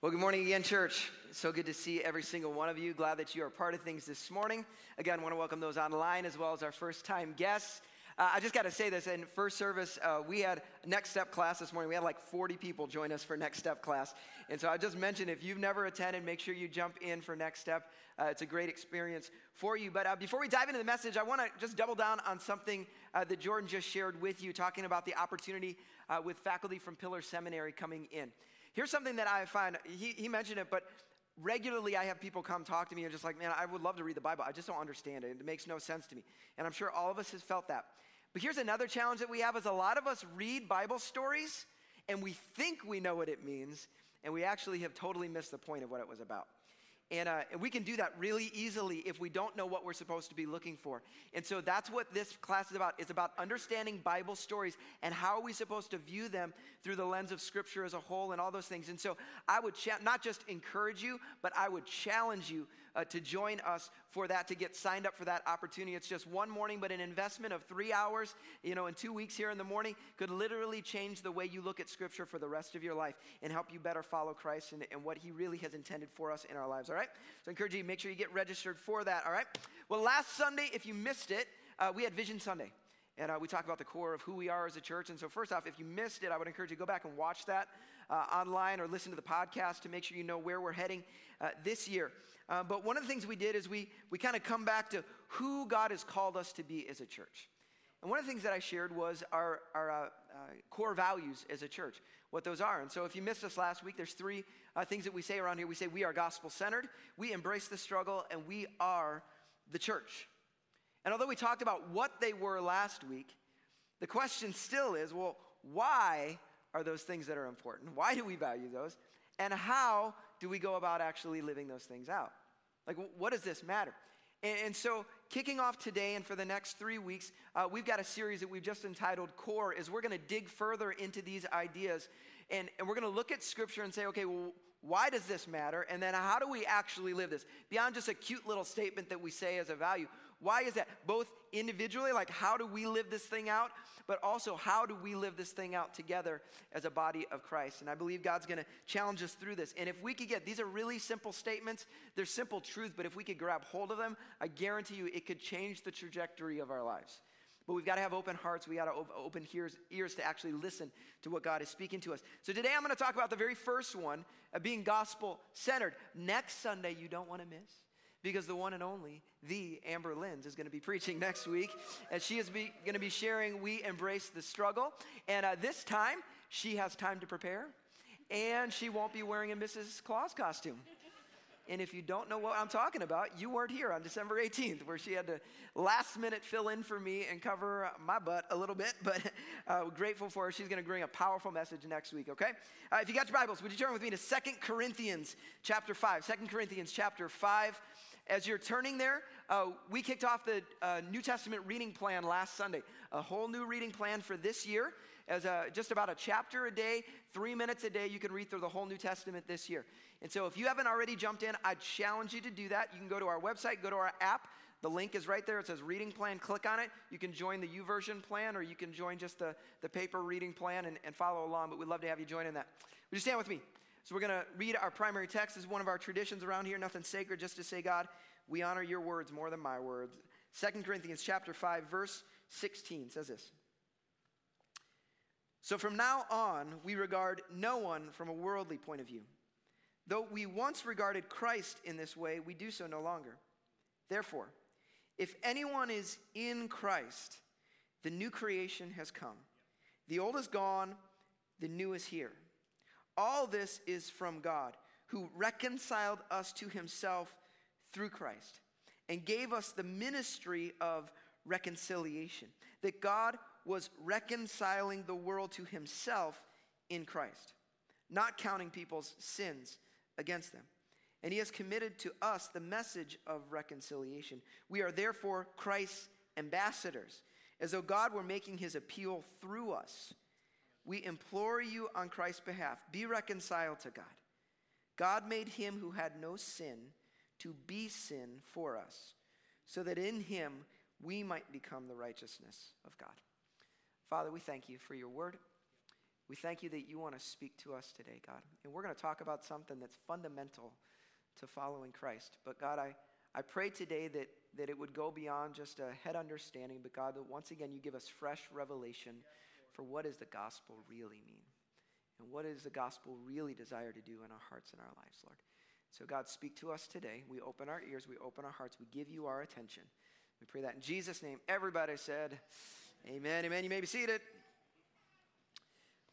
Well, good morning again, church. So good to see every single one of you. Glad that you are part of things this morning. Again, want to welcome those online as well as our first time guests. Uh, I just got to say this in first service, uh, we had Next Step class this morning. We had like 40 people join us for Next Step class. And so I just mentioned if you've never attended, make sure you jump in for Next Step. Uh, it's a great experience for you. But uh, before we dive into the message, I want to just double down on something uh, that Jordan just shared with you, talking about the opportunity uh, with faculty from Pillar Seminary coming in. Here's something that I find, he, he mentioned it, but regularly I have people come talk to me and just like, man, I would love to read the Bible. I just don't understand it. It makes no sense to me. And I'm sure all of us has felt that. But here's another challenge that we have is a lot of us read Bible stories and we think we know what it means, and we actually have totally missed the point of what it was about. And, uh, we can do that really easily if we don't know what we're supposed to be looking for. And so that's what this class is about. It's about understanding Bible stories and how are we supposed to view them through the lens of Scripture as a whole and all those things. And so I would cha- not just encourage you, but I would challenge you uh, to join us for that, to get signed up for that opportunity. It's just one morning, but an investment of three hours, you know, in two weeks here in the morning could literally change the way you look at Scripture for the rest of your life and help you better follow Christ and, and what He really has intended for us in our lives, all right? So I encourage you make sure you get registered for that, all right? Well, last Sunday, if you missed it, uh, we had Vision Sunday. And uh, we talk about the core of who we are as a church. And so, first off, if you missed it, I would encourage you to go back and watch that online or listen to the podcast to make sure you know where we're heading uh, this year. Uh, but one of the things we did is we, we kind of come back to who God has called us to be as a church. And one of the things that I shared was our, our uh, uh, core values as a church, what those are. And so if you missed us last week, there's three uh, things that we say around here. We say we are gospel centered, we embrace the struggle, and we are the church. And although we talked about what they were last week, the question still is well, why are those things that are important? Why do we value those? And how do we go about actually living those things out? Like, what does this matter? And, and so, kicking off today and for the next three weeks, uh, we've got a series that we've just entitled Core, is we're going to dig further into these ideas. And, and we're going to look at Scripture and say, okay, well, why does this matter? And then how do we actually live this? Beyond just a cute little statement that we say as a value, why is that? Both individually, like how do we live this thing out, but also how do we live this thing out together as a body of Christ? And I believe God's gonna challenge us through this. And if we could get, these are really simple statements, they're simple truths, but if we could grab hold of them, I guarantee you it could change the trajectory of our lives. But we've got to have open hearts. We got to open ears, ears to actually listen to what God is speaking to us. So today I'm going to talk about the very first one, of being gospel centered. Next Sunday, you don't want to miss because the one and only, the Amber Linz, is going to be preaching next week. And she is going to be sharing We Embrace the Struggle. And uh, this time, she has time to prepare, and she won't be wearing a Mrs. Claus costume. And if you don't know what I'm talking about, you weren't here on December 18th, where she had to last minute fill in for me and cover my butt a little bit. But uh, grateful for her. She's going to bring a powerful message next week, okay? Uh, if you got your Bibles, would you turn with me to Second Corinthians chapter 5? 2 Corinthians chapter 5. As you're turning there, uh, we kicked off the uh, New Testament reading plan last Sunday. A whole new reading plan for this year, as a, just about a chapter a day, three minutes a day. You can read through the whole New Testament this year. And so, if you haven't already jumped in, I challenge you to do that. You can go to our website, go to our app. The link is right there. It says reading plan. Click on it. You can join the YouVersion plan, or you can join just the, the paper reading plan and, and follow along. But we'd love to have you join in that. Would you stand with me? So we're going to read our primary text. This is one of our traditions around here. Nothing sacred, just to say, God, we honor your words more than my words. 2 Corinthians chapter 5, verse 16 says this. So from now on, we regard no one from a worldly point of view. Though we once regarded Christ in this way, we do so no longer. Therefore, if anyone is in Christ, the new creation has come. The old is gone, the new is here. All this is from God, who reconciled us to himself through Christ and gave us the ministry of reconciliation. That God was reconciling the world to himself in Christ, not counting people's sins against them. And he has committed to us the message of reconciliation. We are therefore Christ's ambassadors, as though God were making his appeal through us we implore you on Christ's behalf be reconciled to God. God made him who had no sin to be sin for us, so that in him we might become the righteousness of God. Father, we thank you for your word. We thank you that you want to speak to us today, God. And we're going to talk about something that's fundamental to following Christ. But God, I, I pray today that, that it would go beyond just a head understanding, but God, that once again you give us fresh revelation for what does the gospel really mean? And what does the gospel really desire to do in our hearts and our lives, Lord? So, God, speak to us today. We open our ears, we open our hearts, we give you our attention. We pray that in Jesus' name. Everybody said, Amen, amen. You may be seated.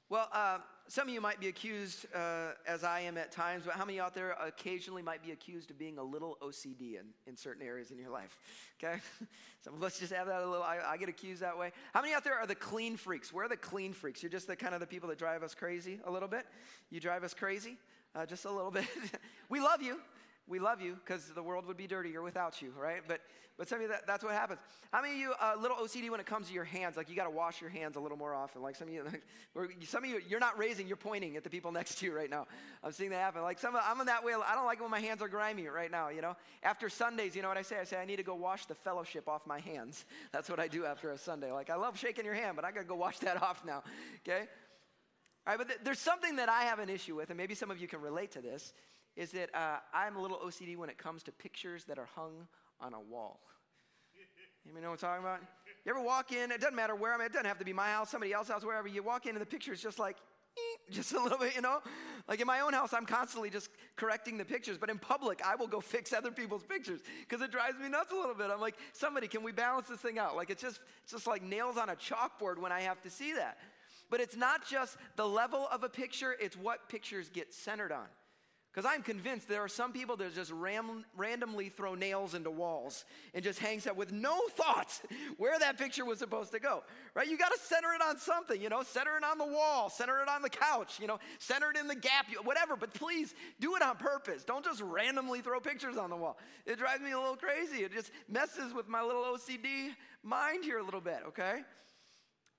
Well, uh, some of you might be accused, uh, as I am at times, but how many out there occasionally might be accused of being a little OCD in, in certain areas in your life? Okay? So let's just have that a little, I, I, get accused that way. How many out there are the clean freaks? Where are the clean freaks? You're just the kind of the people that drive us crazy a little bit? You drive us crazy? Uh, just a little bit. we love you we love you because the world would be dirtier without you, right? But but some of you, that, that's what happens. How many of you a uh, little OCD when it comes to your hands? Like you got to wash your hands a little more often. Like some of you, like, some of you, you're not raising, you're pointing at the people next to you right now. I'm seeing that happen. Like some, of, I'm in that way. I don't like when my hands are grimy right now. You know, after Sundays, you know what I say? I say I need to go wash the fellowship off my hands. That's what I do after a Sunday. Like I love shaking your hand, but I got to go wash that off now. Okay. All right, but th- there's something that I have an issue with, and maybe some of you can relate to this is that uh, I'm a little OCD when it comes to pictures that are hung on a wall. You know what I'm talking about? You ever walk in, it doesn't matter where I'm at, it doesn't have to be my house, somebody else's house, wherever. You walk in and the picture is just like, just a little bit, you know? Like in my own house, I'm constantly just correcting the pictures, but in public, I will go fix other people's pictures because it drives me nuts a little bit. I'm like, somebody, can we balance this thing out? Like it's just, it's just like nails on a chalkboard when I have to see that. But it's not just the level of a picture, it's what pictures get centered on. Because I'm convinced there are some people that just ram, randomly throw nails into walls and just hangs up with no thoughts where that picture was supposed to go, right? You got to center it on something, you know, center it on the wall, center it on the couch, you know, center it in the gap, whatever. But please do it on purpose. Don't just randomly throw pictures on the wall. It drives me a little crazy. It just messes with my little OCD mind here a little bit, okay?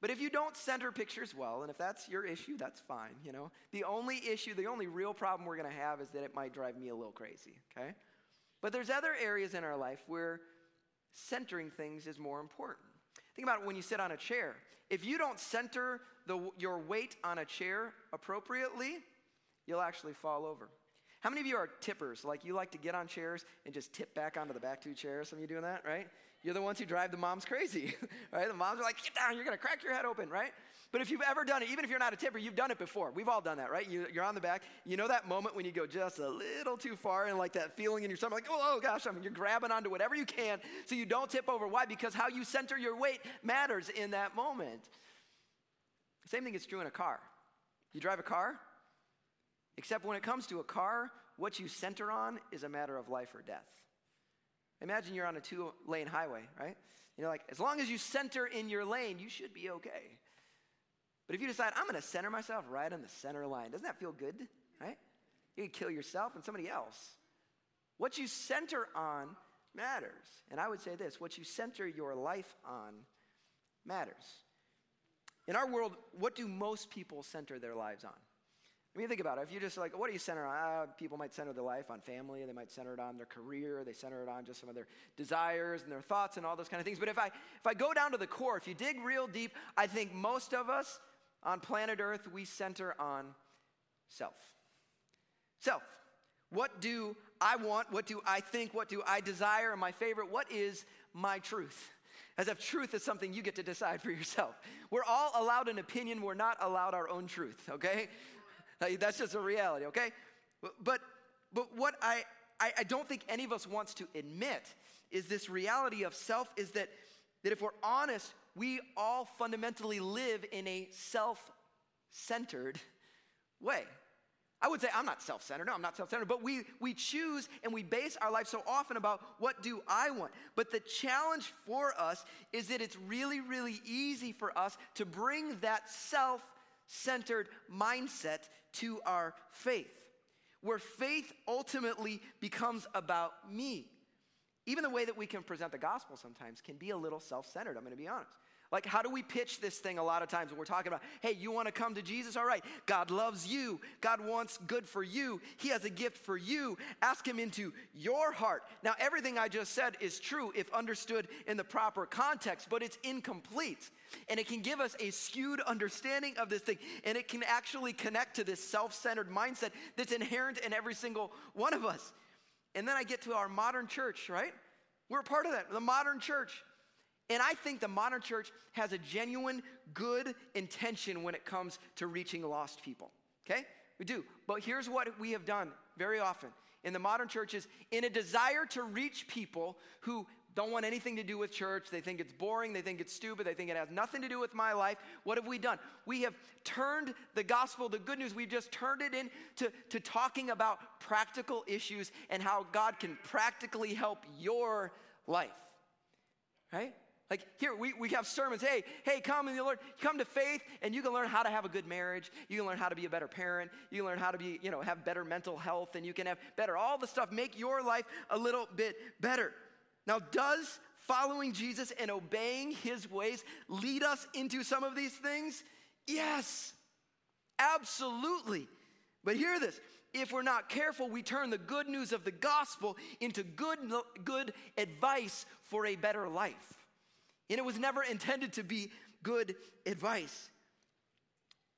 But if you don't center pictures well, and if that's your issue, that's fine, you know. The only issue, the only real problem we're going to have is that it might drive me a little crazy, okay? But there's other areas in our life where centering things is more important. Think about when you sit on a chair. If you don't center the, your weight on a chair appropriately, you'll actually fall over. How many of you are tippers? Like you like to get on chairs and just tip back onto the back two chairs? Some of you doing that, right? You're the ones who drive the moms crazy, right? The moms are like, get down, you're gonna crack your head open, right? But if you've ever done it, even if you're not a tipper, you've done it before. We've all done that, right? You, are on the back. You know that moment when you go just a little too far and like that feeling in your stomach, like, oh, oh gosh, I mean, you're grabbing onto whatever you can so you don't tip over. Why? Because how you center your weight matters in that moment. Same thing is true in a car. You drive a car, except when it comes to a car, what you center on is a matter of life or death. Imagine you're on a two lane highway, right? You know, like, as long as you center in your lane, you should be okay. But if you decide, I'm going to center myself right on the center line, doesn't that feel good, right? You can kill yourself and somebody else. What you center on matters. And I would say this what you center your life on matters. In our world, what do most people center their lives on? I mean, think about it. If you just like, what do you center on? Uh, people might center their life on family. They might center it on their career. They center it on just some of their desires and their thoughts and all those kind of things. But if I if I go down to the core, if you dig real deep, I think most of us on planet Earth we center on self. Self. What do I want? What do I think? What do I desire? And my favorite, what is my truth? As if truth is something you get to decide for yourself. We're all allowed an opinion, we're not allowed our own truth, okay? That's just a reality, okay? But, but what I, I, I don't think any of us wants to admit is this reality of self is that, that if we're honest, we all fundamentally live in a self centered way. I would say I'm not self centered. No, I'm not self centered. But we, we choose and we base our life so often about what do I want. But the challenge for us is that it's really, really easy for us to bring that self centered mindset to our faith, where faith ultimately becomes about me. Even the way that we can present the gospel sometimes can be a little self centered, I'm gonna be honest. Like, how do we pitch this thing a lot of times when we're talking about, hey, you want to come to Jesus? All right, God loves you. God wants good for you. He has a gift for you. Ask Him into your heart. Now, everything I just said is true if understood in the proper context, but it's incomplete. And it can give us a skewed understanding of this thing. And it can actually connect to this self centered mindset that's inherent in every single one of us. And then I get to our modern church, right? We're a part of that, the modern church. And I think the modern church has a genuine good intention when it comes to reaching lost people. Okay? We do. But here's what we have done very often in the modern churches in a desire to reach people who don't want anything to do with church. They think it's boring. They think it's stupid. They think it has nothing to do with my life. What have we done? We have turned the gospel, the good news, we've just turned it into to talking about practical issues and how God can practically help your life. Right? Like here, we, we have sermons. Hey, hey, come and the Lord, come to faith, and you can learn how to have a good marriage. You can learn how to be a better parent. You can learn how to be, you know, have better mental health, and you can have better all the stuff. Make your life a little bit better. Now, does following Jesus and obeying his ways lead us into some of these things? Yes, absolutely. But hear this if we're not careful, we turn the good news of the gospel into good, good advice for a better life. And it was never intended to be good advice.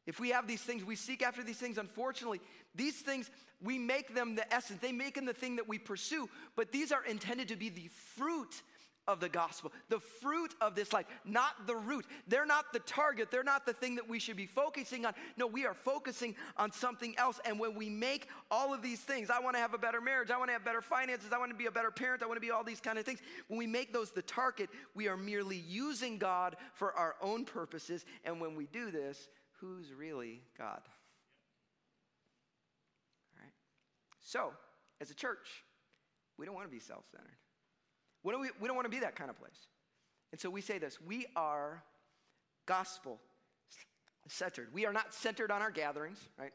If we have these things, we seek after these things. Unfortunately, these things, we make them the essence. They make them the thing that we pursue, but these are intended to be the fruit of the gospel, the fruit of this life, not the root. They're not the target. They're not the thing that we should be focusing on. No, we are focusing on something else. And when we make all of these things, I want to have a better marriage, I want to have better finances, I want to be a better parent, I want to be all these kind of things. When we make those the target, we are merely using God for our own purposes. And when we do this, who's really God? All right. So, as a church, we don't want to be self centered. We don't, we don't want to be that kind of place. And so we say this we are gospel centered. We are not centered on our gatherings, right?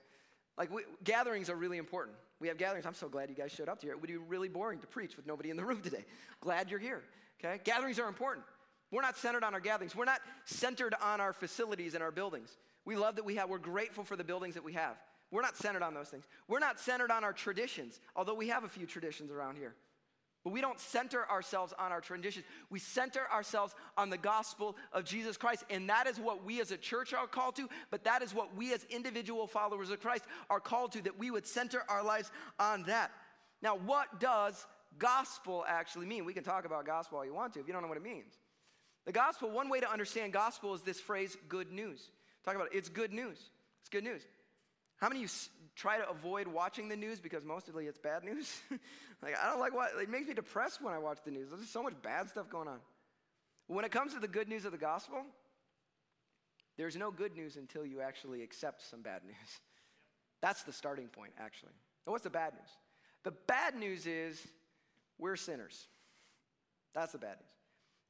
Like, we, gatherings are really important. We have gatherings. I'm so glad you guys showed up to here. It would be really boring to preach with nobody in the room today. Glad you're here, okay? Gatherings are important. We're not centered on our gatherings. We're not centered on our facilities and our buildings. We love that we have, we're grateful for the buildings that we have. We're not centered on those things. We're not centered on our traditions, although we have a few traditions around here. But we don't center ourselves on our traditions. We center ourselves on the gospel of Jesus Christ. And that is what we as a church are called to, but that is what we as individual followers of Christ are called to, that we would center our lives on that. Now, what does gospel actually mean? We can talk about gospel all you want to if you don't know what it means. The gospel, one way to understand gospel is this phrase, good news. Talk about it. It's good news. It's good news. How many of you try to avoid watching the news because mostly it's bad news? like, I don't like what, it makes me depressed when I watch the news. There's so much bad stuff going on. When it comes to the good news of the gospel, there's no good news until you actually accept some bad news. That's the starting point, actually. And what's the bad news? The bad news is we're sinners. That's the bad news.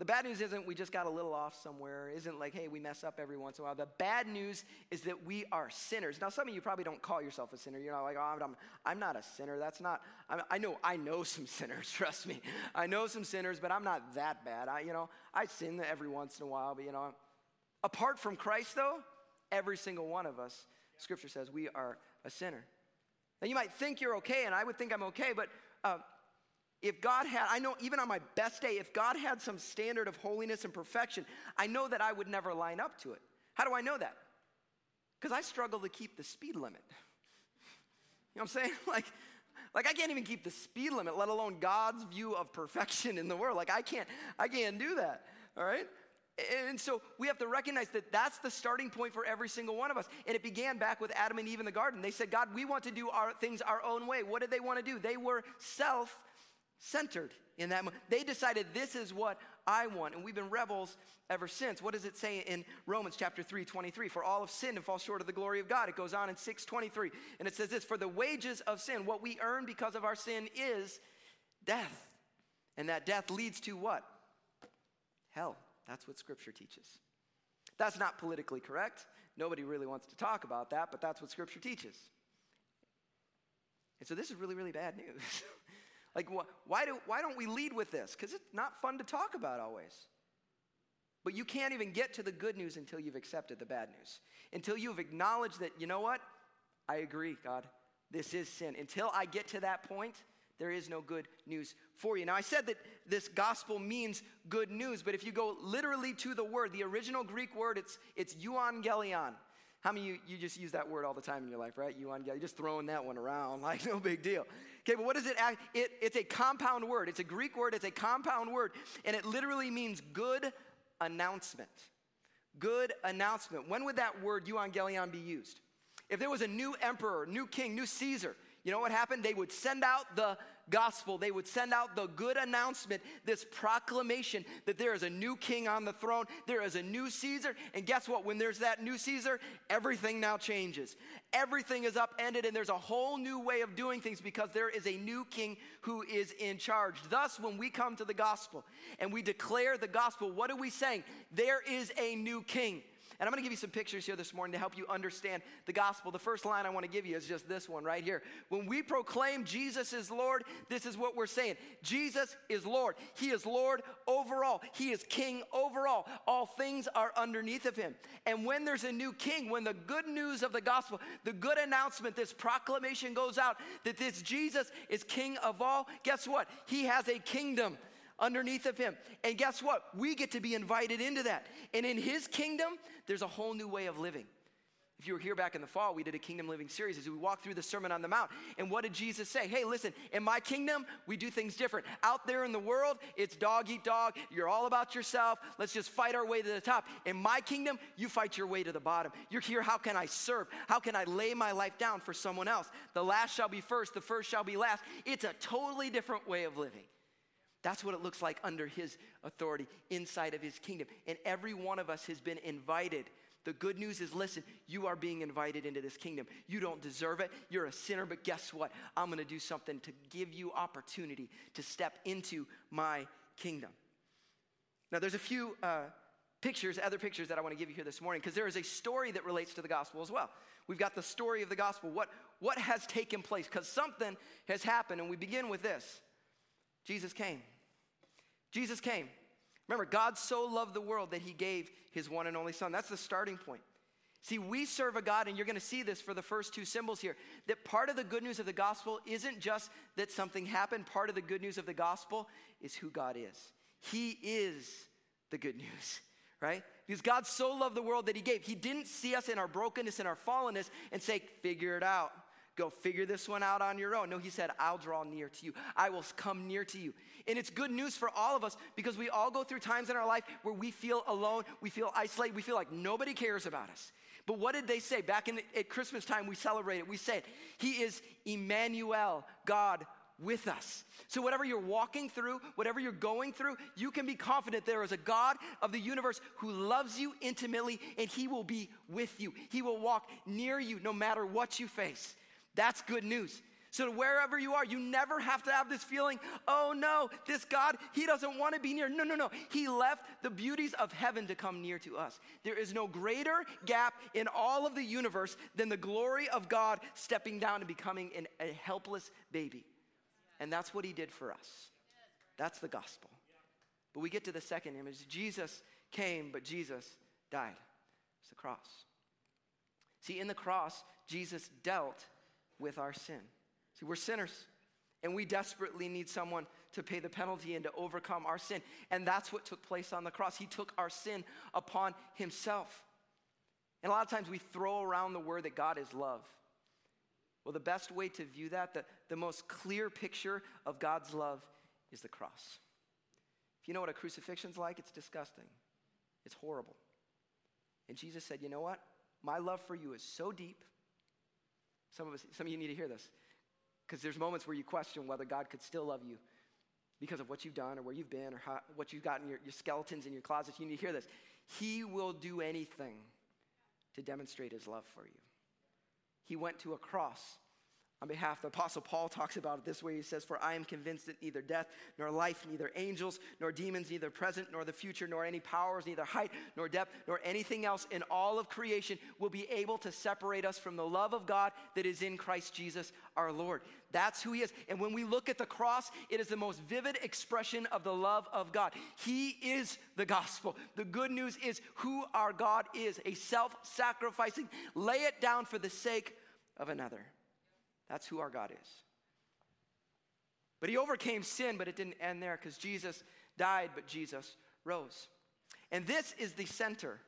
The bad news isn't we just got a little off somewhere, isn't like, hey, we mess up every once in a while. The bad news is that we are sinners. Now, some of you probably don't call yourself a sinner. You're not like, oh, I'm, I'm not a sinner. That's not, I'm, i know, I know some sinners, trust me. I know some sinners, but I'm not that bad. I, you know, I sin every once in a while, but you know, apart from Christ, though, every single one of us, Scripture says we are a sinner. Now, you might think you're okay, and I would think I'm okay, but uh, if God had, I know even on my best day, if God had some standard of holiness and perfection, I know that I would never line up to it. How do I know that? Because I struggle to keep the speed limit. You know what I'm saying? Like, like I can't even keep the speed limit, let alone God's view of perfection in the world. Like I can't, I can't do that. All right? And so we have to recognize that that's the starting point for every single one of us. And it began back with Adam and Eve in the garden. They said, God, we want to do our things our own way. What did they want to do? They were self centered in that moment. They decided this is what I want, and we've been rebels ever since. What does it say in Romans chapter 3, 23? For all of sin and fall short of the glory of God. It goes on in 623, and it says this For the wages of sin, what we earn because of our sin is death. And that death leads to what? Hell. That's what scripture teaches. That's not politically correct. Nobody really wants to talk about that, but that's what scripture teaches. And so this is really, really bad news. Like, wh- why, do, why don't we lead with this? Because it's not fun to talk about always. But you can't even get to the good news until you've accepted the bad news. Until you've acknowledged that, you know what? I agree, God. This is sin. Until I get to that point, there is no good news for you. Now, I said that this gospel means good news, but if you go literally to the word, the original Greek word, it's, it's euangelion. How many you, you just use that word all the time in your life, right? Euangelion. Just throwing that one around like no big deal. Okay, but what is it? it? It's a compound word. It's a Greek word. It's a compound word, and it literally means good announcement. Good announcement. When would that word euangelion be used? If there was a new emperor, new king, new Caesar, you know what happened? They would send out the gospel. They would send out the good announcement, this proclamation that there is a new king on the throne, there is a new Caesar. And guess what? When there's that new Caesar, everything now changes. Everything is upended, and there's a whole new way of doing things because there is a new king who is in charge. Thus, when we come to the gospel and we declare the gospel, what are we saying? There is a new king. And I'm going to give you some pictures here this morning to help you understand the gospel. The first line I want to give you is just this one right here. When we proclaim Jesus is Lord, this is what we're saying Jesus is Lord. He is Lord over all, He is King over all. All things are underneath of Him. And when there's a new king, when the good news of the gospel, the good announcement, this proclamation goes out that this Jesus is King of all, guess what? He has a kingdom underneath of him. And guess what? We get to be invited into that. And in his kingdom, there's a whole new way of living. If you were here back in the fall, we did a kingdom living series as we walked through the Sermon on the Mount. And what did Jesus say? Hey, listen, in my kingdom, we do things different. Out there in the world, it's dog eat dog. You're all about yourself. Let's just fight our way to the top. In my kingdom, you fight your way to the bottom. You're here, how can I serve? How can I lay my life down for someone else? The last shall be first, the first shall be last. It's a totally different way of living. That's what it looks like under his authority inside of his kingdom. And every one of us has been invited. The good news is listen, you are being invited into this kingdom. You don't deserve it. You're a sinner, but guess what? I'm going to do something to give you opportunity to step into my kingdom. Now, there's a few uh, pictures, other pictures that I want to give you here this morning, because there is a story that relates to the gospel as well. We've got the story of the gospel. What, what has taken place? Because something has happened, and we begin with this Jesus came. Jesus came. Remember, God so loved the world that he gave his one and only Son. That's the starting point. See, we serve a God, and you're going to see this for the first two symbols here, that part of the good news of the gospel isn't just that something happened, part of the good news of the gospel is who God is. He is the good news, right? Because God so loved the world that he gave. He didn't see us in our brokenness and our fallenness and say, figure it out. Go figure this one out on your own. No, he said, I'll draw near to you. I will come near to you. And it's good news for all of us because we all go through times in our life where we feel alone, we feel isolated, we feel like nobody cares about us. But what did they say? Back in the, at Christmas time, we celebrate it. We said, He is Emmanuel, God with us. So, whatever you're walking through, whatever you're going through, you can be confident there is a God of the universe who loves you intimately and He will be with you. He will walk near you no matter what you face. That's good news. So, wherever you are, you never have to have this feeling, oh no, this God, He doesn't want to be near. No, no, no. He left the beauties of heaven to come near to us. There is no greater gap in all of the universe than the glory of God stepping down and becoming an, a helpless baby. And that's what He did for us. That's the gospel. But we get to the second image Jesus came, but Jesus died. It's the cross. See, in the cross, Jesus dealt with our sin. See, we're sinners, and we desperately need someone to pay the penalty and to overcome our sin. And that's what took place on the cross. He took our sin upon himself. And a lot of times we throw around the word that God is love. Well, the best way to view that, the, the most clear picture of God's love is the cross. If you know what a crucifixion's like, it's disgusting. It's horrible. And Jesus said, You know what? My love for you is so deep. Some of us, some of you need to hear this. Because there's moments where you question whether God could still love you because of what you've done or where you've been or how, what you've got in your, your skeletons in your closets. You need to hear this. He will do anything to demonstrate his love for you. He went to a cross on behalf. The Apostle Paul talks about it this way. He says, For I am convinced that neither death, nor life, neither angels, nor demons, neither present, nor the future, nor any powers, neither height, nor depth, nor anything else in all of creation will be able to separate us from the love of God that is in Christ Jesus our Lord. That's who He is. And when we look at the cross, it is the most vivid expression of the love of God. He is the gospel. The good news is who our God is a self sacrificing, lay it down for the sake of another. That's who our God is. But he overcame sin, but it didn't end there because Jesus died, but Jesus rose. And this is the center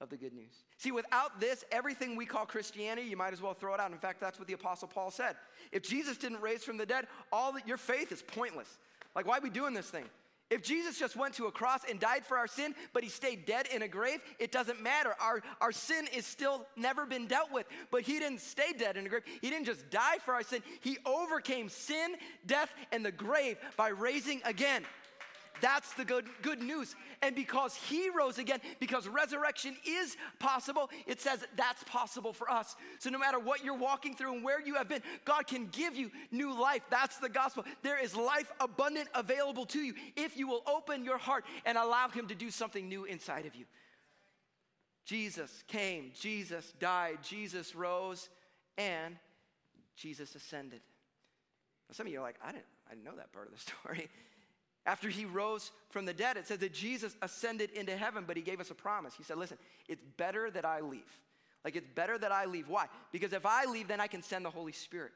of the good news. See, without this, everything we call Christianity, you might as well throw it out. In fact, that's what the Apostle Paul said. If Jesus didn't raise from the dead, all that your faith is pointless. Like, why are we doing this thing? If Jesus just went to a cross and died for our sin, but he stayed dead in a grave, it doesn't matter. Our, our sin is still never been dealt with. But he didn't stay dead in a grave. He didn't just die for our sin, he overcame sin, death, and the grave by raising again. That's the good, good news. And because he rose again, because resurrection is possible, it says that's possible for us. So no matter what you're walking through and where you have been, God can give you new life. That's the gospel. There is life abundant available to you if you will open your heart and allow him to do something new inside of you. Jesus came, Jesus died, Jesus rose, and Jesus ascended. Now, some of you are like, I didn't, I didn't know that part of the story. After he rose from the dead, it says that Jesus ascended into heaven, but he gave us a promise. He said, Listen, it's better that I leave. Like, it's better that I leave. Why? Because if I leave, then I can send the Holy Spirit.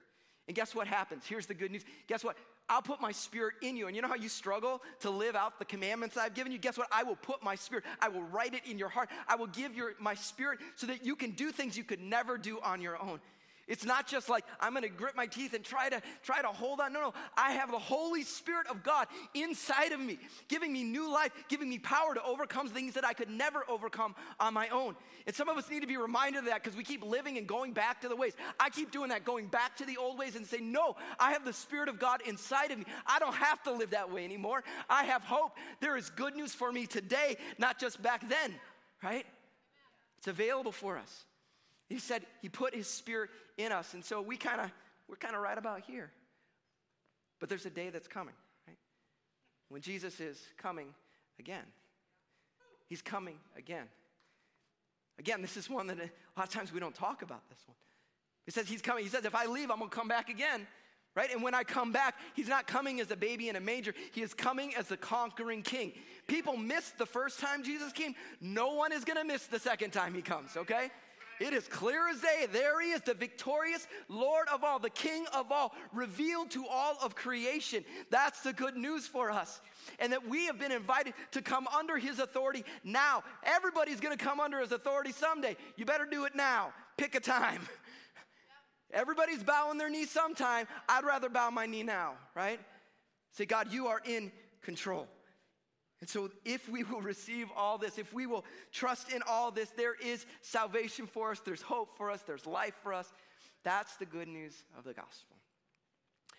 And guess what happens? Here's the good news. Guess what? I'll put my spirit in you. And you know how you struggle to live out the commandments I've given you? Guess what? I will put my spirit. I will write it in your heart. I will give your my spirit so that you can do things you could never do on your own. It's not just like I'm going to grit my teeth and try to try to hold on. No, no. I have the Holy Spirit of God inside of me, giving me new life, giving me power to overcome things that I could never overcome on my own. And some of us need to be reminded of that because we keep living and going back to the ways. I keep doing that, going back to the old ways and say, "No, I have the Spirit of God inside of me. I don't have to live that way anymore. I have hope. There is good news for me today, not just back then." Right? It's available for us. He said he put his spirit in us. And so we kind of, we're kind of right about here. But there's a day that's coming, right? When Jesus is coming again. He's coming again. Again, this is one that a lot of times we don't talk about this one. He says he's coming. He says, if I leave, I'm going to come back again. Right? And when I come back, he's not coming as a baby in a manger. He is coming as the conquering king. People missed the first time Jesus came. No one is going to miss the second time he comes, okay? It is clear as day. There he is, the victorious Lord of all, the King of all, revealed to all of creation. That's the good news for us. And that we have been invited to come under his authority now. Everybody's to come under his authority someday. You better do it now. Pick a time. Everybody's bowing their knee sometime. I'd rather bow my knee now, right? Say, God, you are in control. And so, if we will receive all this, if we will trust in all this, there is salvation for us, there's hope for us, there's life for us. That's the good news of the gospel.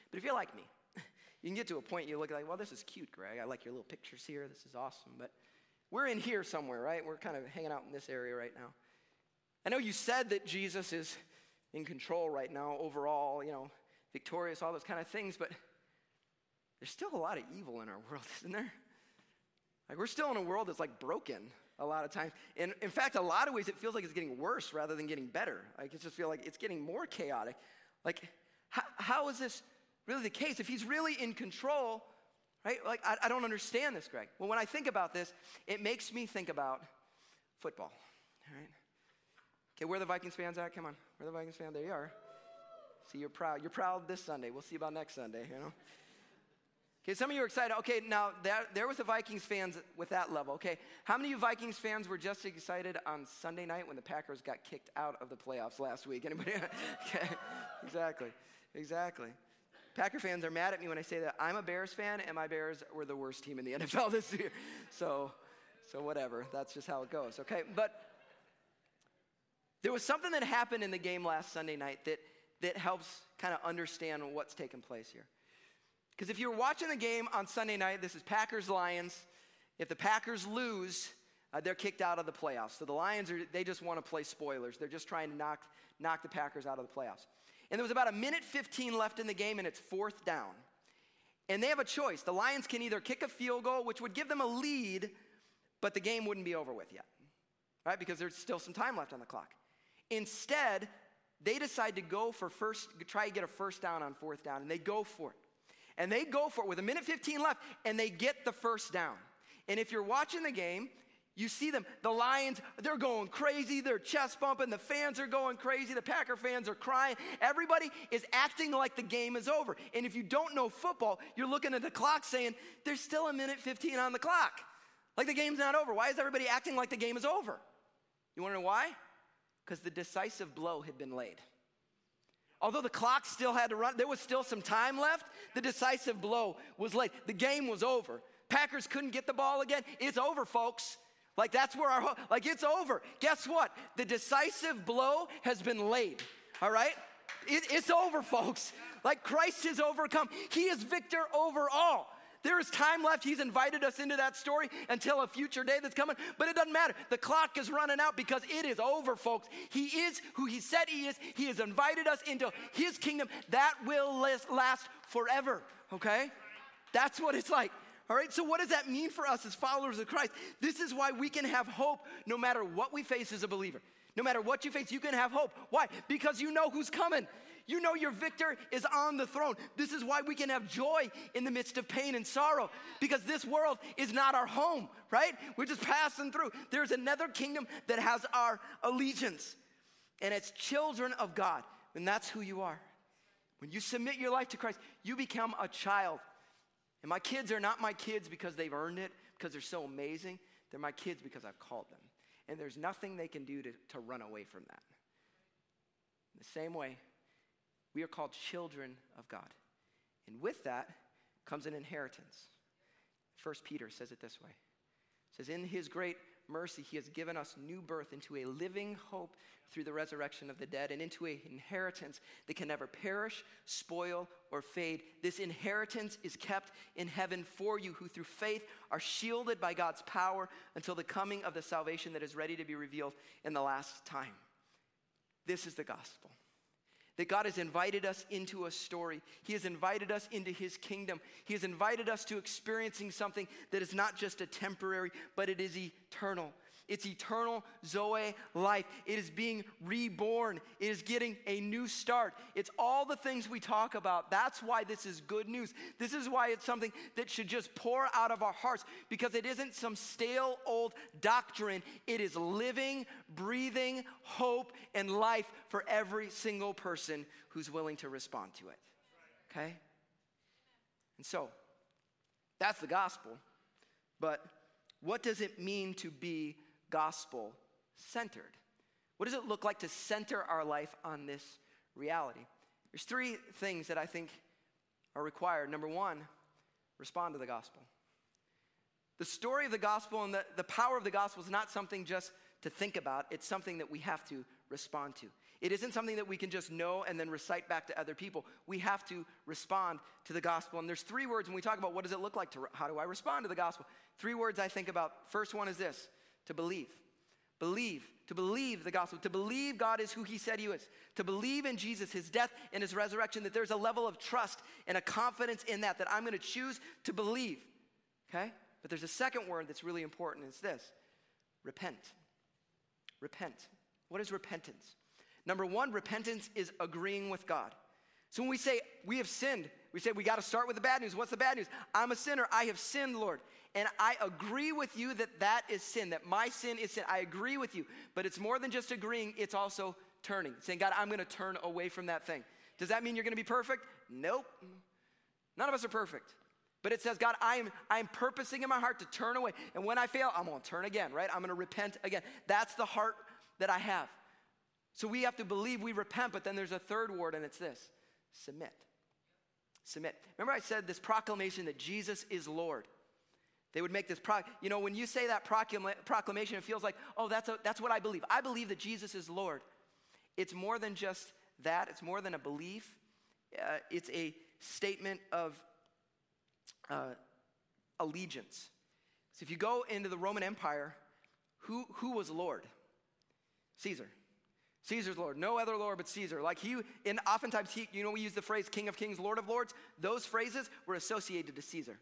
But if you're like me, you can get to a point you look like, well, this is cute, Greg. I like your little pictures here. This is awesome. But we're in here somewhere, right? We're kind of hanging out in this area right now. I know you said that Jesus is in control right now, overall, you know, victorious, all those kind of things, but there's still a lot of evil in our world, isn't there? Like we're still in a world that's like broken a lot of times. And in fact, a lot of ways it feels like it's getting worse rather than getting better. Like it just feel like it's getting more chaotic. Like how, how is this really the case? If he's really in control, right? Like I, I don't understand this, Greg. Well, when I think about this, it makes me think about football. All right. Okay, where the Vikings fans at? Come on. Where the Vikings fans? There you are. See, you're proud. You're proud this Sunday. We'll see about next Sunday, you know? Okay, some of you are excited. Okay, now there, there was the Vikings fans with that level. Okay, how many of you Vikings fans were just excited on Sunday night when the Packers got kicked out of the playoffs last week? Anybody? okay, exactly, exactly. Packer fans are mad at me when I say that. I'm a Bears fan, and my Bears were the worst team in the NFL this year. So, so whatever. That's just how it goes. Okay, but there was something that happened in the game last Sunday night that that helps kind of understand what's taking place here. Because if you're watching the game on Sunday night, this is Packers Lions. If the Packers lose, uh, they're kicked out of the playoffs. So the Lions are they just want to play spoilers. They're just trying to knock knock the Packers out of the playoffs. And there was about a minute 15 left in the game, and it's fourth down. And they have a choice. The Lions can either kick a field goal, which would give them a lead, but the game wouldn't be over with yet, right? Because there's still some time left on the clock. Instead, they decide to go for first, try to get a first down on fourth down, and they go for it. And they go for it with a minute 15 left, and they get the first down. And if you're watching the game, you see them. The Lions, they're going crazy. They're chest bumping. The fans are going crazy. The Packer fans are crying. Everybody is acting like the game is over. And if you don't know football, you're looking at the clock saying, there's still a minute 15 on the clock. Like the game's not over. Why is everybody acting like the game is over? You wanna know why? Because the decisive blow had been laid. Although the clock still had to run, there was still some time left. The decisive blow was laid. The game was over. Packers couldn't get the ball again. It's over, folks. Like that's where our like it's over. Guess what? The decisive blow has been laid. All right? It, it's over, folks. Like Christ has overcome. He is victor over all. There is time left. He's invited us into that story until a future day that's coming, but it doesn't matter. The clock is running out because it is over, folks. He is who He said He is. He has invited us into His kingdom that will last forever, okay? That's what it's like. All right, so what does that mean for us as followers of Christ? This is why we can have hope no matter what we face as a believer. No matter what you face, you can have hope. Why? Because you know who's coming. You know your victor is on the throne. This is why we can have joy in the midst of pain and sorrow because this world is not our home, right? We're just passing through. There's another kingdom that has our allegiance, and it's children of God, and that's who you are. When you submit your life to Christ, you become a child. And my kids are not my kids because they've earned it, because they're so amazing. They're my kids because I've called them. And there's nothing they can do to, to run away from that. In the same way, we are called children of God. And with that comes an inheritance. First Peter says it this way. It says, In his great mercy, he has given us new birth into a living hope through the resurrection of the dead and into an inheritance that can never perish, spoil, or fade. This inheritance is kept in heaven for you, who through faith are shielded by God's power until the coming of the salvation that is ready to be revealed in the last time. This is the gospel that God has invited us into a story. He has invited us into His kingdom. He has invited us to experiencing something that is not just a temporary, but it is eternal. It's eternal Zoe life. It is being reborn. It is getting a new start. It's all the things we talk about. That's why this is good news. This is why it's something that should just pour out of our hearts because it isn't some stale old doctrine. It is living, breathing hope and life for every single person who's willing to respond to it. Okay? And so, that's the gospel. But what does it mean to be gospel centered. What does it look like to center our life on this reality? There's three things that I think are required. Number one, respond to the gospel. The story of the gospel and the, the power of the gospel is not something just to think about, it's something that we have to respond to. It isn't something that we can just know and then recite back to other people. We have to respond to the gospel. And there's three words when we talk about what does it look like to, how do I respond to the gospel? Three words I think about. First one is this to believe. Believe, to believe the gospel, to believe God is who He said He is, to believe in Jesus, His death and His resurrection, that there's a level of trust and a confidence in that, that I'm gonna choose to believe. Okay? But there's a second word that's really important, it's this repent. Repent. What is repentance? Number one, repentance is agreeing with God. So when we say we have sinned, we say we got to start with the bad news. What's the bad news? I'm a sinner. I have sinned, Lord. And I agree with you that that is sin, that my sin is sin. I agree with you. But it's more than just agreeing, it's also turning, saying, God, I'm going to turn away from that thing. Does that mean you're going to be perfect? Nope. None of us are perfect. But it says, God, I am, I am purposing in my heart to turn away. And when I fail, I'm going to turn again, right? I'm going to repent again. That's the heart that I have. So we have to believe we repent, but then there's a third word, and it's this They would make this, pro- you know, when you say that proclama- proclamation, it feels like, oh, that's, a, that's what I believe. I believe that Jesus is Lord. It's more than just that, it's more than a belief, uh, it's a statement of uh, allegiance. So if you go into the Roman Empire, who, who was Lord? Caesar. Caesar's Lord, no other Lord but Caesar. Like he, and oftentimes he, you know, we use the phrase King of Kings, Lord of Lords. Those phrases were associated to Caesar.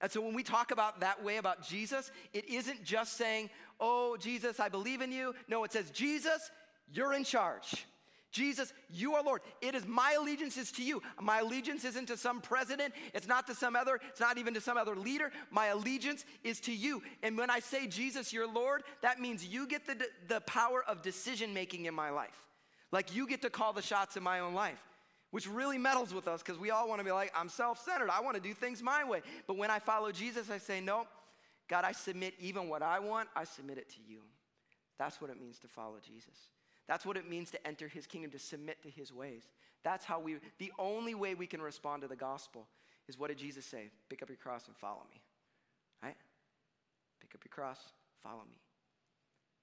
And so when we talk about that way about Jesus, it isn't just saying, oh, Jesus, I believe in you. No, it says, Jesus, you're in charge. Jesus, you are Lord. It is my allegiance is to you. My allegiance isn't to some president. It's not to some other, it's not even to some other leader. My allegiance is to you. And when I say Jesus, your Lord, that means you get the, the power of decision making in my life. Like you get to call the shots in my own life, which really meddles with us because we all want to be like, I'm self centered. I want to do things my way. But when I follow Jesus, I say, no, God, I submit even what I want, I submit it to you. That's what it means to follow Jesus. That's what it means to enter his kingdom, to submit to his ways. That's how we, the only way we can respond to the gospel is what did Jesus say? Pick up your cross and follow me. Right? Pick up your cross, follow me.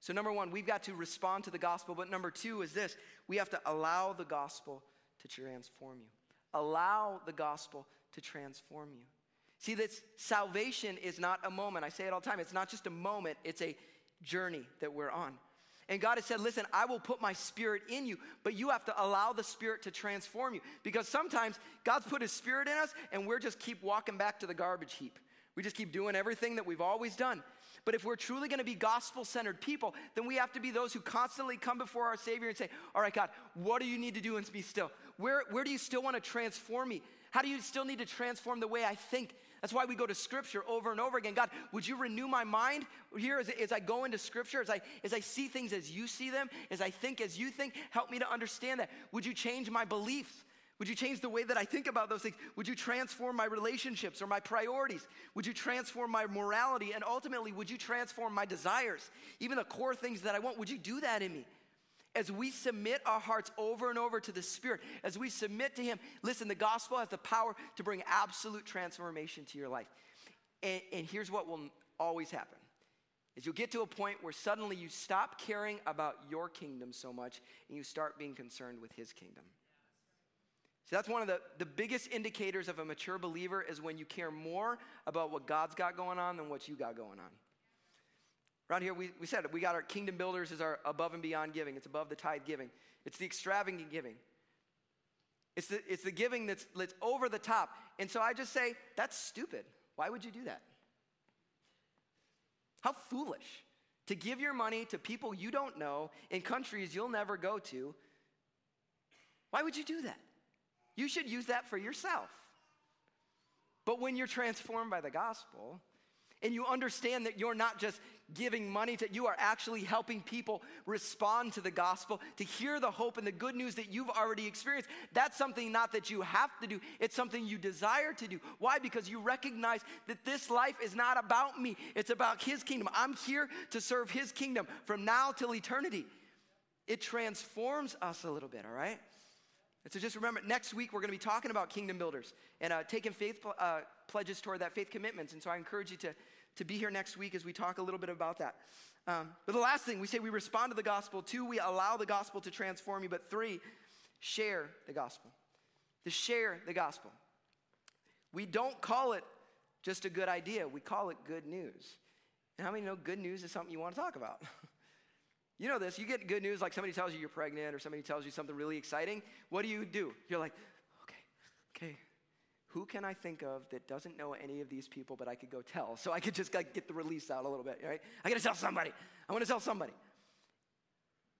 So, number one, we've got to respond to the gospel. But number two is this we have to allow the gospel to transform you. Allow the gospel to transform you. See, this salvation is not a moment. I say it all the time. It's not just a moment, it's a journey that we're on. And God has said, Listen, I will put my spirit in you, but you have to allow the spirit to transform you. Because sometimes God's put his spirit in us and we're just keep walking back to the garbage heap. We just keep doing everything that we've always done. But if we're truly going to be gospel centered people, then we have to be those who constantly come before our Savior and say, All right, God, what do you need to do and be still? Where, where do you still want to transform me? How do you still need to transform the way I think? That's why we go to scripture over and over again. God, would you renew my mind here as, as I go into scripture, as I, as I see things as you see them, as I think as you think? Help me to understand that. Would you change my beliefs? Would you change the way that I think about those things? Would you transform my relationships or my priorities? Would you transform my morality? And ultimately, would you transform my desires? Even the core things that I want, would you do that in me? As we submit our hearts over and over to the Spirit, as we submit to Him, listen, the gospel has the power to bring absolute transformation to your life. And, and here's what will always happen is you'll get to a point where suddenly you stop caring about your kingdom so much and you start being concerned with his kingdom. So that's one of the, the biggest indicators of a mature believer is when you care more about what God's got going on than what you got going on. Around here, we, we said it. We got our kingdom builders is our above and beyond giving. It's above the tithe giving. It's the extravagant giving. It's the, it's the giving that's, that's over the top. And so I just say, that's stupid. Why would you do that? How foolish to give your money to people you don't know in countries you'll never go to. Why would you do that? You should use that for yourself. But when you're transformed by the gospel, and you understand that you're not just giving money that you are actually helping people respond to the gospel to hear the hope and the good news that you've already experienced. That's something not that you have to do. It's something you desire to do. Why? Because you recognize that this life is not about me. It's about his kingdom. I'm here to serve his kingdom from now till eternity. It transforms us a little bit all right? And so just remember, next week we're going to be talking about kingdom builders and uh, taking faith uh, pledges toward that faith commitments. And so I encourage you to, to be here next week as we talk a little bit about that. Um, but the last thing, we say we respond to the gospel. Two, we allow the gospel to transform you. But three, share the gospel. To share the gospel. We don't call it just a good idea, we call it good news. And how many know good news is something you want to talk about? you know this, you get good news like somebody tells you you're pregnant or somebody tells you something really exciting. What do you do? You're like, okay, okay, who can I think of that doesn't know any of these people, but I could go tell? So I could just like, get the release out a little bit, right? I gotta tell somebody. I wanna tell somebody.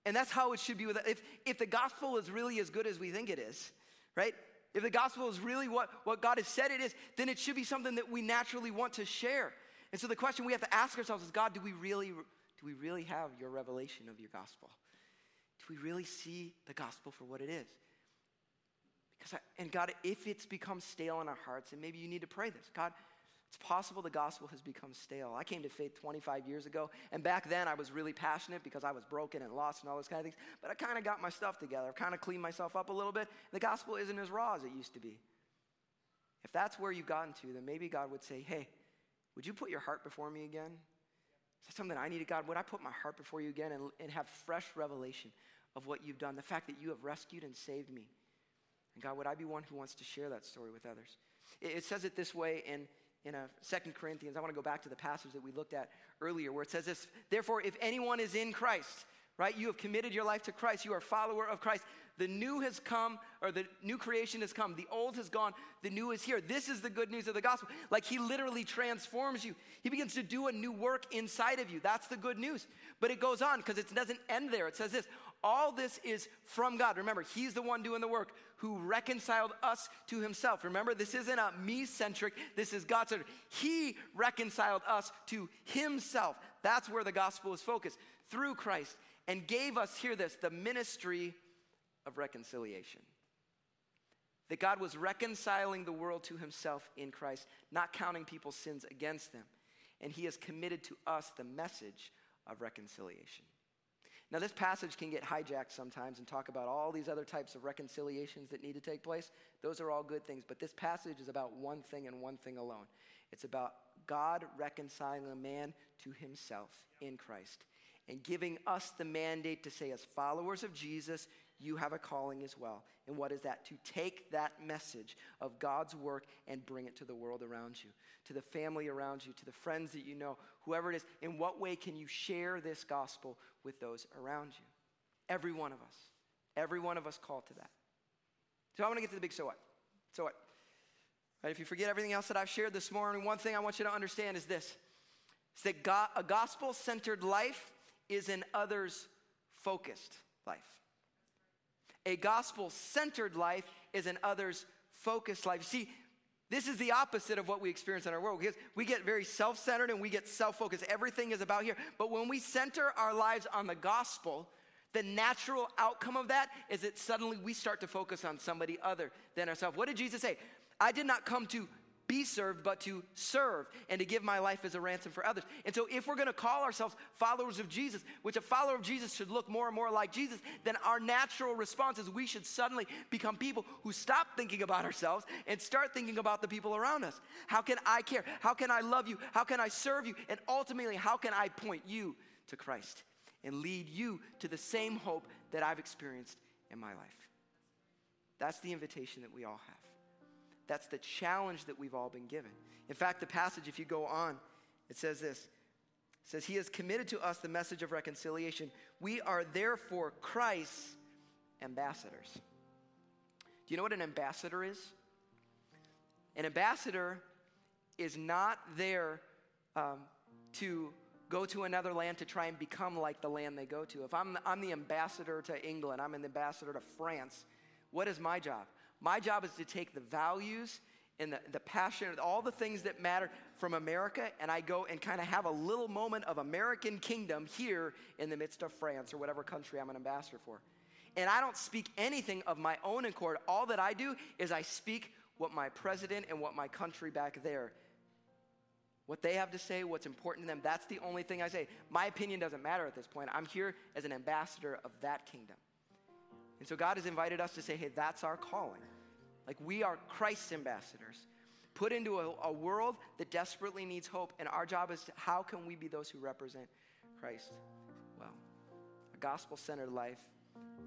And that's how it should be with if if the gospel is really as good as we think it is, right? If the gospel is really what, what God has said it is, then it should be something that we naturally want to share. And so the question we have to ask ourselves is God, do we really do we really have your revelation of your gospel? Do we really see the gospel for what it is? Because and God, if it's become stale in our hearts, and maybe you need to pray this, God, it's possible the gospel has become stale. I came to faith 25 years ago, and back then I was really passionate because I was broken and lost and all those kind of things. But I kind of got my stuff together. I've kind of cleaned myself up a little bit. The gospel isn't as raw as it used to be. If that's where you've gotten to, then maybe God would say, Hey, would you put your heart before me again? Is that something I needed, God? Would I put my heart before you again and, and have fresh revelation of what you've done? The fact that you have rescued and saved me. And God, would I be one who wants to share that story with others? It, it says it this way in, in a Second Corinthians. I want to go back to the passage that we looked at earlier where it says this Therefore, if anyone is in Christ, right? You have committed your life to Christ. You are a follower of Christ. The new has come, or the new creation has come. The old has gone. The new is here. This is the good news of the gospel. Like he literally transforms you. He begins to do a new work inside of you. That's the good news. But it goes on because it doesn't end there. It says this all this is from God. Remember, He's the one doing the work who reconciled us to Himself. Remember, this isn't a me centric, this is God centric. He reconciled us to Himself. That's where the gospel is focused through Christ and gave us, hear this, the ministry of reconciliation. That God was reconciling the world to Himself in Christ, not counting people's sins against them. And He has committed to us the message of reconciliation. Now, this passage can get hijacked sometimes and talk about all these other types of reconciliations that need to take place. Those are all good things, but this passage is about one thing and one thing alone it's about God reconciling a man to himself in Christ and giving us the mandate to say, as followers of Jesus, you have a calling as well. And what is that? To take that message of God's work and bring it to the world around you, to the family around you, to the friends that you know, whoever it is. In what way can you share this gospel with those around you? Every one of us. Every one of us called to that. So I want to get to the big so what. So what? Right, if you forget everything else that I've shared this morning, one thing I want you to understand is this. It's that God, a gospel centered life is an others focused life. A gospel centered life is an others focused life. See, this is the opposite of what we experience in our world because we get very self centered and we get self focused. Everything is about here. But when we center our lives on the gospel, the natural outcome of that is that suddenly we start to focus on somebody other than ourselves. What did Jesus say? I did not come to be served, but to serve and to give my life as a ransom for others. And so, if we're gonna call ourselves followers of Jesus, which a follower of Jesus should look more and more like Jesus, then our natural response is we should suddenly become people who stop thinking about ourselves and start thinking about the people around us. How can I care? How can I love you? How can I serve you? And ultimately, how can I point you to Christ and lead you to the same hope that I've experienced in my life? That's the invitation that we all have. That's the challenge that we've all been given. In fact, the passage, if you go on, it says this. It says, He has committed to us the message of reconciliation. We are therefore Christ's ambassadors. Do you know what an ambassador is? An ambassador is not there um, to go to another land to try and become like the land they go to. If I'm, I'm the ambassador to England, I'm an ambassador to France, what is my job? My job is to take the values and the, the passion, all the things that matter from America, and I go and kind of have a little moment of American kingdom here in the midst of France or whatever country I'm an ambassador for. And I don't speak anything of my own accord. All that I do is I speak what my president and what my country back there, what they have to say, what's important to them. That's the only thing I say. My opinion doesn't matter at this point. I'm here as an ambassador of that kingdom. And so God has invited us to say, hey, that's our calling. Like we are Christ's ambassadors, put into a, a world that desperately needs hope. And our job is to, how can we be those who represent Christ well? A gospel centered life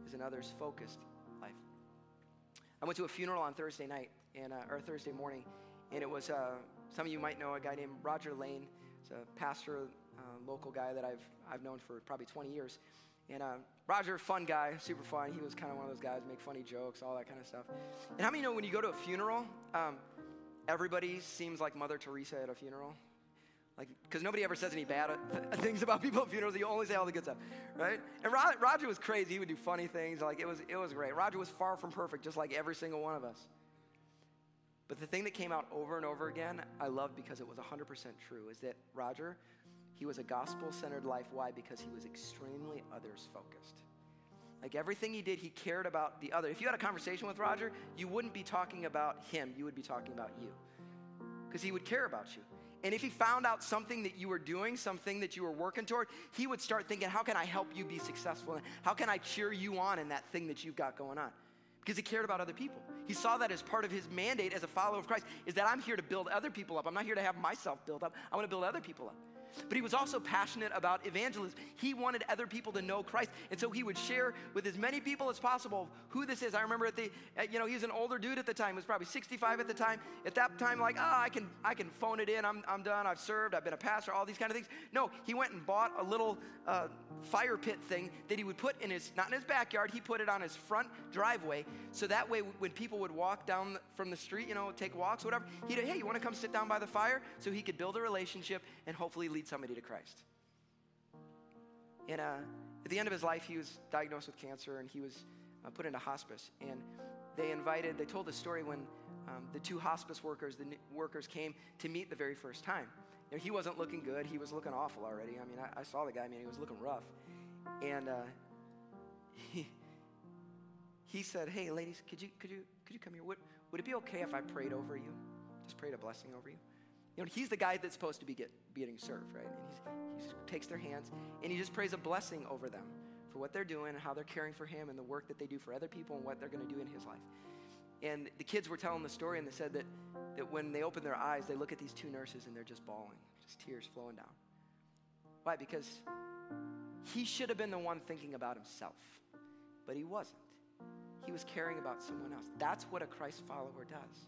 is an others focused life. I went to a funeral on Thursday night, and, uh, or Thursday morning, and it was, uh, some of you might know a guy named Roger Lane. He's a pastor, uh, local guy that I've, I've known for probably 20 years. And uh, Roger, fun guy, super fun. He was kind of one of those guys, make funny jokes, all that kind of stuff. And how many know when you go to a funeral, um, everybody seems like Mother Teresa at a funeral? Like, because nobody ever says any bad th- things about people at funerals. You only say all the good stuff, right? And Ro- Roger was crazy. He would do funny things. Like, it was, it was great. Roger was far from perfect, just like every single one of us. But the thing that came out over and over again, I loved because it was 100% true, is that Roger he was a gospel centered life. Why? Because he was extremely others focused. Like everything he did, he cared about the other. If you had a conversation with Roger, you wouldn't be talking about him, you would be talking about you. Because he would care about you. And if he found out something that you were doing, something that you were working toward, he would start thinking, how can I help you be successful? How can I cheer you on in that thing that you've got going on? Because he cared about other people. He saw that as part of his mandate as a follower of Christ, is that I'm here to build other people up. I'm not here to have myself built up. I want to build other people up. But he was also passionate about evangelism. He wanted other people to know Christ. And so he would share with as many people as possible who this is. I remember at the, at, you know, he was an older dude at the time. He was probably 65 at the time. At that time, like, oh, I can, I can phone it in. I'm, I'm done. I've served. I've been a pastor, all these kind of things. No, he went and bought a little uh, fire pit thing that he would put in his, not in his backyard, he put it on his front driveway. So that way, when people would walk down from the street, you know, take walks, whatever, he'd, hey, you want to come sit down by the fire? So he could build a relationship and hopefully lead somebody to Christ. And uh, at the end of his life, he was diagnosed with cancer and he was uh, put into hospice. And they invited, they told the story when um, the two hospice workers, the workers came to meet the very first time. He wasn't looking good. He was looking awful already. I mean, I, I saw the guy, I mean, he was looking rough. And uh, he, he said, hey, ladies, could you, could you, could you come here? Would, would it be okay if I prayed over you? Just prayed a blessing over you? You know, he's the guy that's supposed to be get, getting served, right? And he takes their hands and he just prays a blessing over them for what they're doing and how they're caring for him and the work that they do for other people and what they're going to do in his life. And the kids were telling the story and they said that, that when they open their eyes, they look at these two nurses and they're just bawling, just tears flowing down. Why? Because he should have been the one thinking about himself, but he wasn't. He was caring about someone else. That's what a Christ follower does.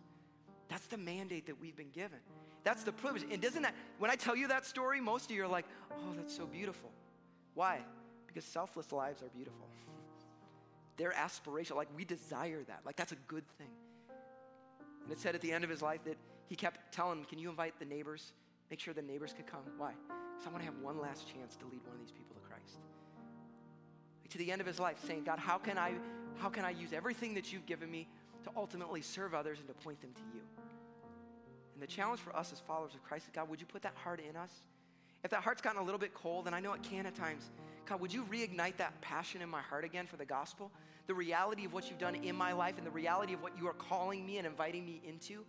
That's the mandate that we've been given. That's the privilege. And doesn't that, when I tell you that story, most of you are like, oh, that's so beautiful. Why? Because selfless lives are beautiful. They're aspirational. Like we desire that. Like that's a good thing. And it said at the end of his life that he kept telling, can you invite the neighbors? Make sure the neighbors could come. Why? Because I want to have one last chance to lead one of these people to Christ. Like to the end of his life, saying, God, how can I, how can I use everything that you've given me to ultimately serve others and to point them to you? And the challenge for us as followers of Christ is God, would you put that heart in us? If that heart's gotten a little bit cold, and I know it can at times, God, would you reignite that passion in my heart again for the gospel? The reality of what you've done in my life and the reality of what you are calling me and inviting me into?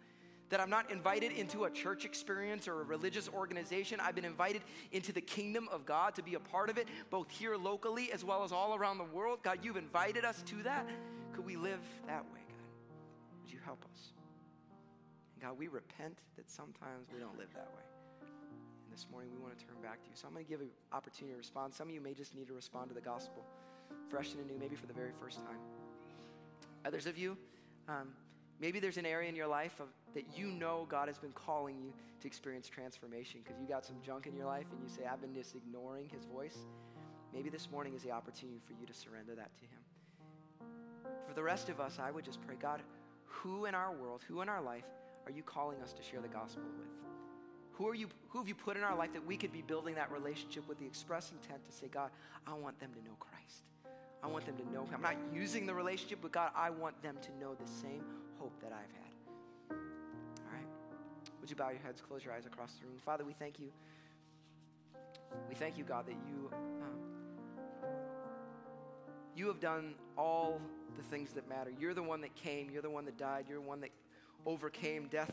That I'm not invited into a church experience or a religious organization. I've been invited into the kingdom of God to be a part of it, both here locally as well as all around the world. God, you've invited us to that. Could we live that way, God? Would you help us? God, we repent that sometimes we don't live that way. And this morning we want to turn back to you. So I'm going to give an opportunity to respond. Some of you may just need to respond to the gospel fresh and new, maybe for the very first time. Others of you, um, maybe there's an area in your life of, that you know God has been calling you to experience transformation because you got some junk in your life and you say, I've been just ignoring his voice. Maybe this morning is the opportunity for you to surrender that to him. For the rest of us, I would just pray, God, who in our world, who in our life are you calling us to share the gospel with? Who, are you, who have you put in our life that we could be building that relationship with the express intent to say, God, I want them to know Christ. I want them to know. Him. I'm not using the relationship, but God, I want them to know the same hope that I've had. All right. Would you bow your heads, close your eyes across the room? Father, we thank you. We thank you, God, that you um, you have done all the things that matter. You're the one that came. You're the one that died. You're the one that overcame death,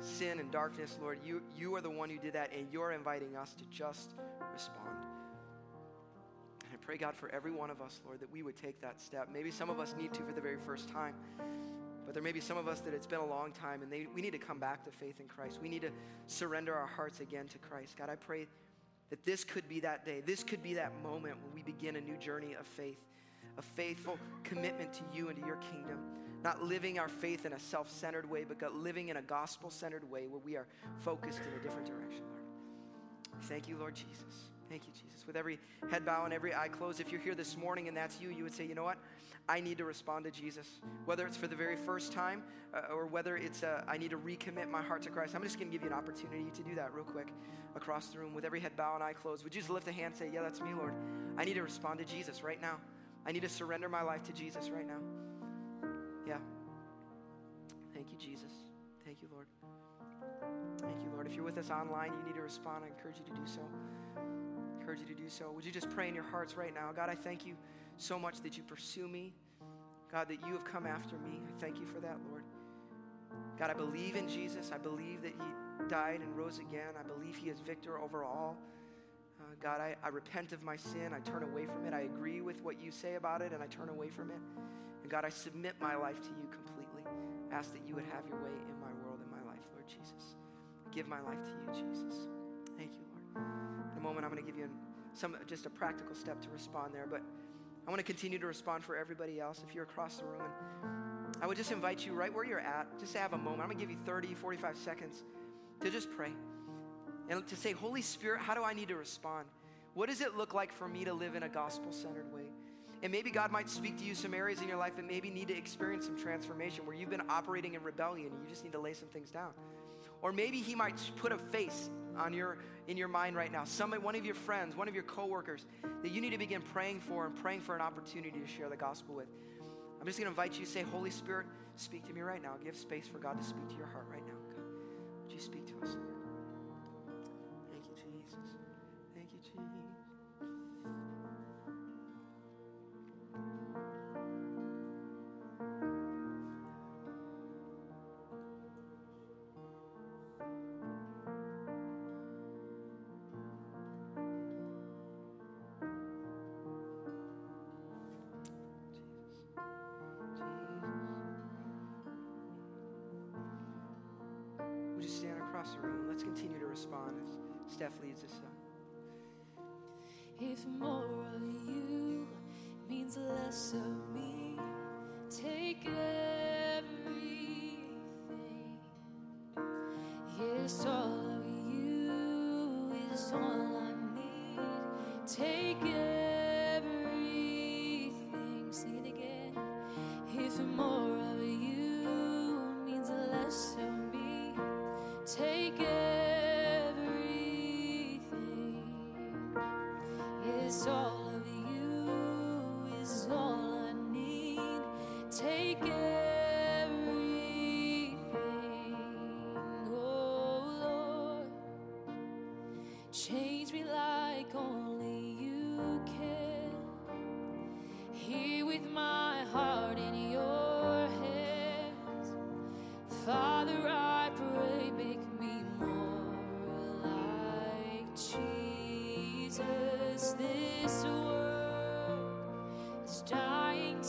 sin, and darkness, Lord. You, you are the one who did that, and you're inviting us to just respond. And I pray, God, for every one of us, Lord, that we would take that step. Maybe some of us need to for the very first time. But there may be some of us that it's been a long time and they, we need to come back to faith in Christ. We need to surrender our hearts again to Christ. God, I pray that this could be that day. This could be that moment when we begin a new journey of faith, a faithful commitment to you and to your kingdom not living our faith in a self centered way, but living in a gospel centered way where we are focused in a different direction, Lord. Thank you, Lord Jesus. Thank you, Jesus. With every head bow and every eye closed, if you're here this morning and that's you, you would say, you know what? I need to respond to Jesus. Whether it's for the very first time uh, or whether it's uh, I need to recommit my heart to Christ. I'm just going to give you an opportunity to do that real quick across the room with every head bow and eye closed. Would you just lift a hand and say, Yeah, that's me, Lord. I need to respond to Jesus right now. I need to surrender my life to Jesus right now. Yeah. Thank you, Jesus. Thank you, Lord. Thank you, Lord. If you're with us online, you need to respond. I encourage you to do so. I encourage you to do so. Would you just pray in your hearts right now? God, I thank you so much that you pursue me. God, that you have come after me. I thank you for that, Lord. God, I believe in Jesus. I believe that he died and rose again. I believe he is victor over all. Uh, God, I, I repent of my sin. I turn away from it. I agree with what you say about it, and I turn away from it. And God, I submit my life to you completely. Ask that you would have your way in my world, in my life, Lord Jesus. I give my life to you, Jesus. Thank you, Lord. In a moment, I'm going to give you some just a practical step to respond there. But I want to continue to respond for everybody else. If you're across the room, I would just invite you right where you're at, just to have a moment. I'm going to give you 30, 45 seconds to just pray and to say, Holy Spirit, how do I need to respond? What does it look like for me to live in a gospel centered way? And maybe God might speak to you some areas in your life that maybe need to experience some transformation where you've been operating in rebellion and you just need to lay some things down. Or maybe he might put a face on your in your mind right now. Somebody, one of your friends, one of your coworkers that you need to begin praying for and praying for an opportunity to share the gospel with. I'm just gonna invite you to say, Holy Spirit, speak to me right now. Give space for God to speak to your heart right now. God, would you speak to us, Lord? Yes,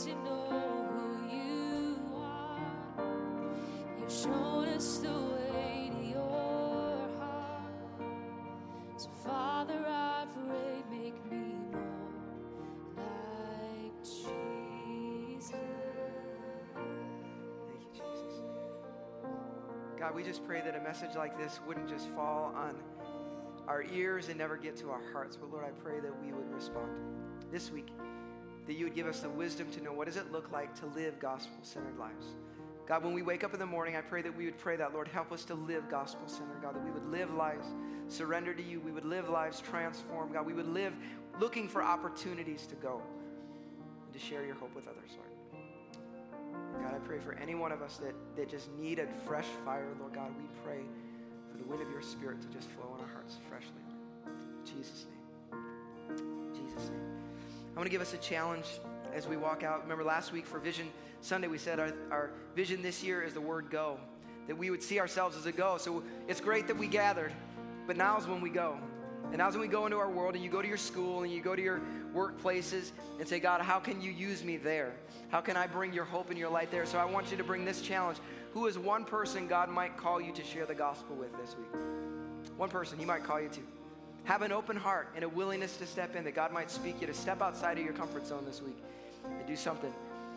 to know who you are. You've shown us the way to your heart. So, Father, I pray, make me more like Jesus. God, we just pray that a message like this wouldn't just fall on our ears and never get to our hearts. But Lord, I pray that we would respond this week, that you would give us the wisdom to know what does it look like to live gospel-centered lives. God, when we wake up in the morning, I pray that we would pray that, Lord, help us to live gospel centered, God, that we would live lives surrendered to you. We would live lives transformed, God. We would live looking for opportunities to go and to share your hope with others, Lord. God, I pray for any one of us that, that just need a fresh fire, Lord God, we pray for the wind of your spirit to just flow in our hearts freshly. In Jesus' name. In Jesus' name. I want to give us a challenge as we walk out. Remember last week for Vision Sunday, we said our, our vision this year is the word go, that we would see ourselves as a go. So it's great that we gathered, but now is when we go. And now is when we go into our world and you go to your school and you go to your workplaces and say, God, how can you use me there? How can I bring your hope and your light there? So I want you to bring this challenge. Who is one person God might call you to share the gospel with this week? One person He might call you to. Have an open heart and a willingness to step in, that God might speak you to step outside of your comfort zone this week and do something.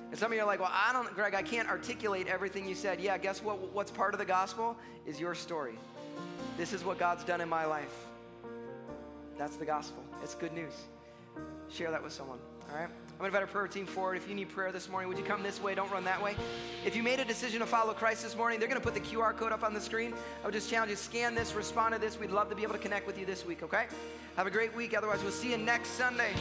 And some of you are like, well, I don't, Greg, I can't articulate everything you said. Yeah, guess what? What's part of the gospel is your story. This is what God's done in my life. That's the gospel. It's good news. Share that with someone, all right? I'm going to invite our prayer team forward. If you need prayer this morning, would you come this way? Don't run that way. If you made a decision to follow Christ this morning, they're going to put the QR code up on the screen. I would just challenge you scan this, respond to this. We'd love to be able to connect with you this week, okay? Have a great week. Otherwise, we'll see you next Sunday.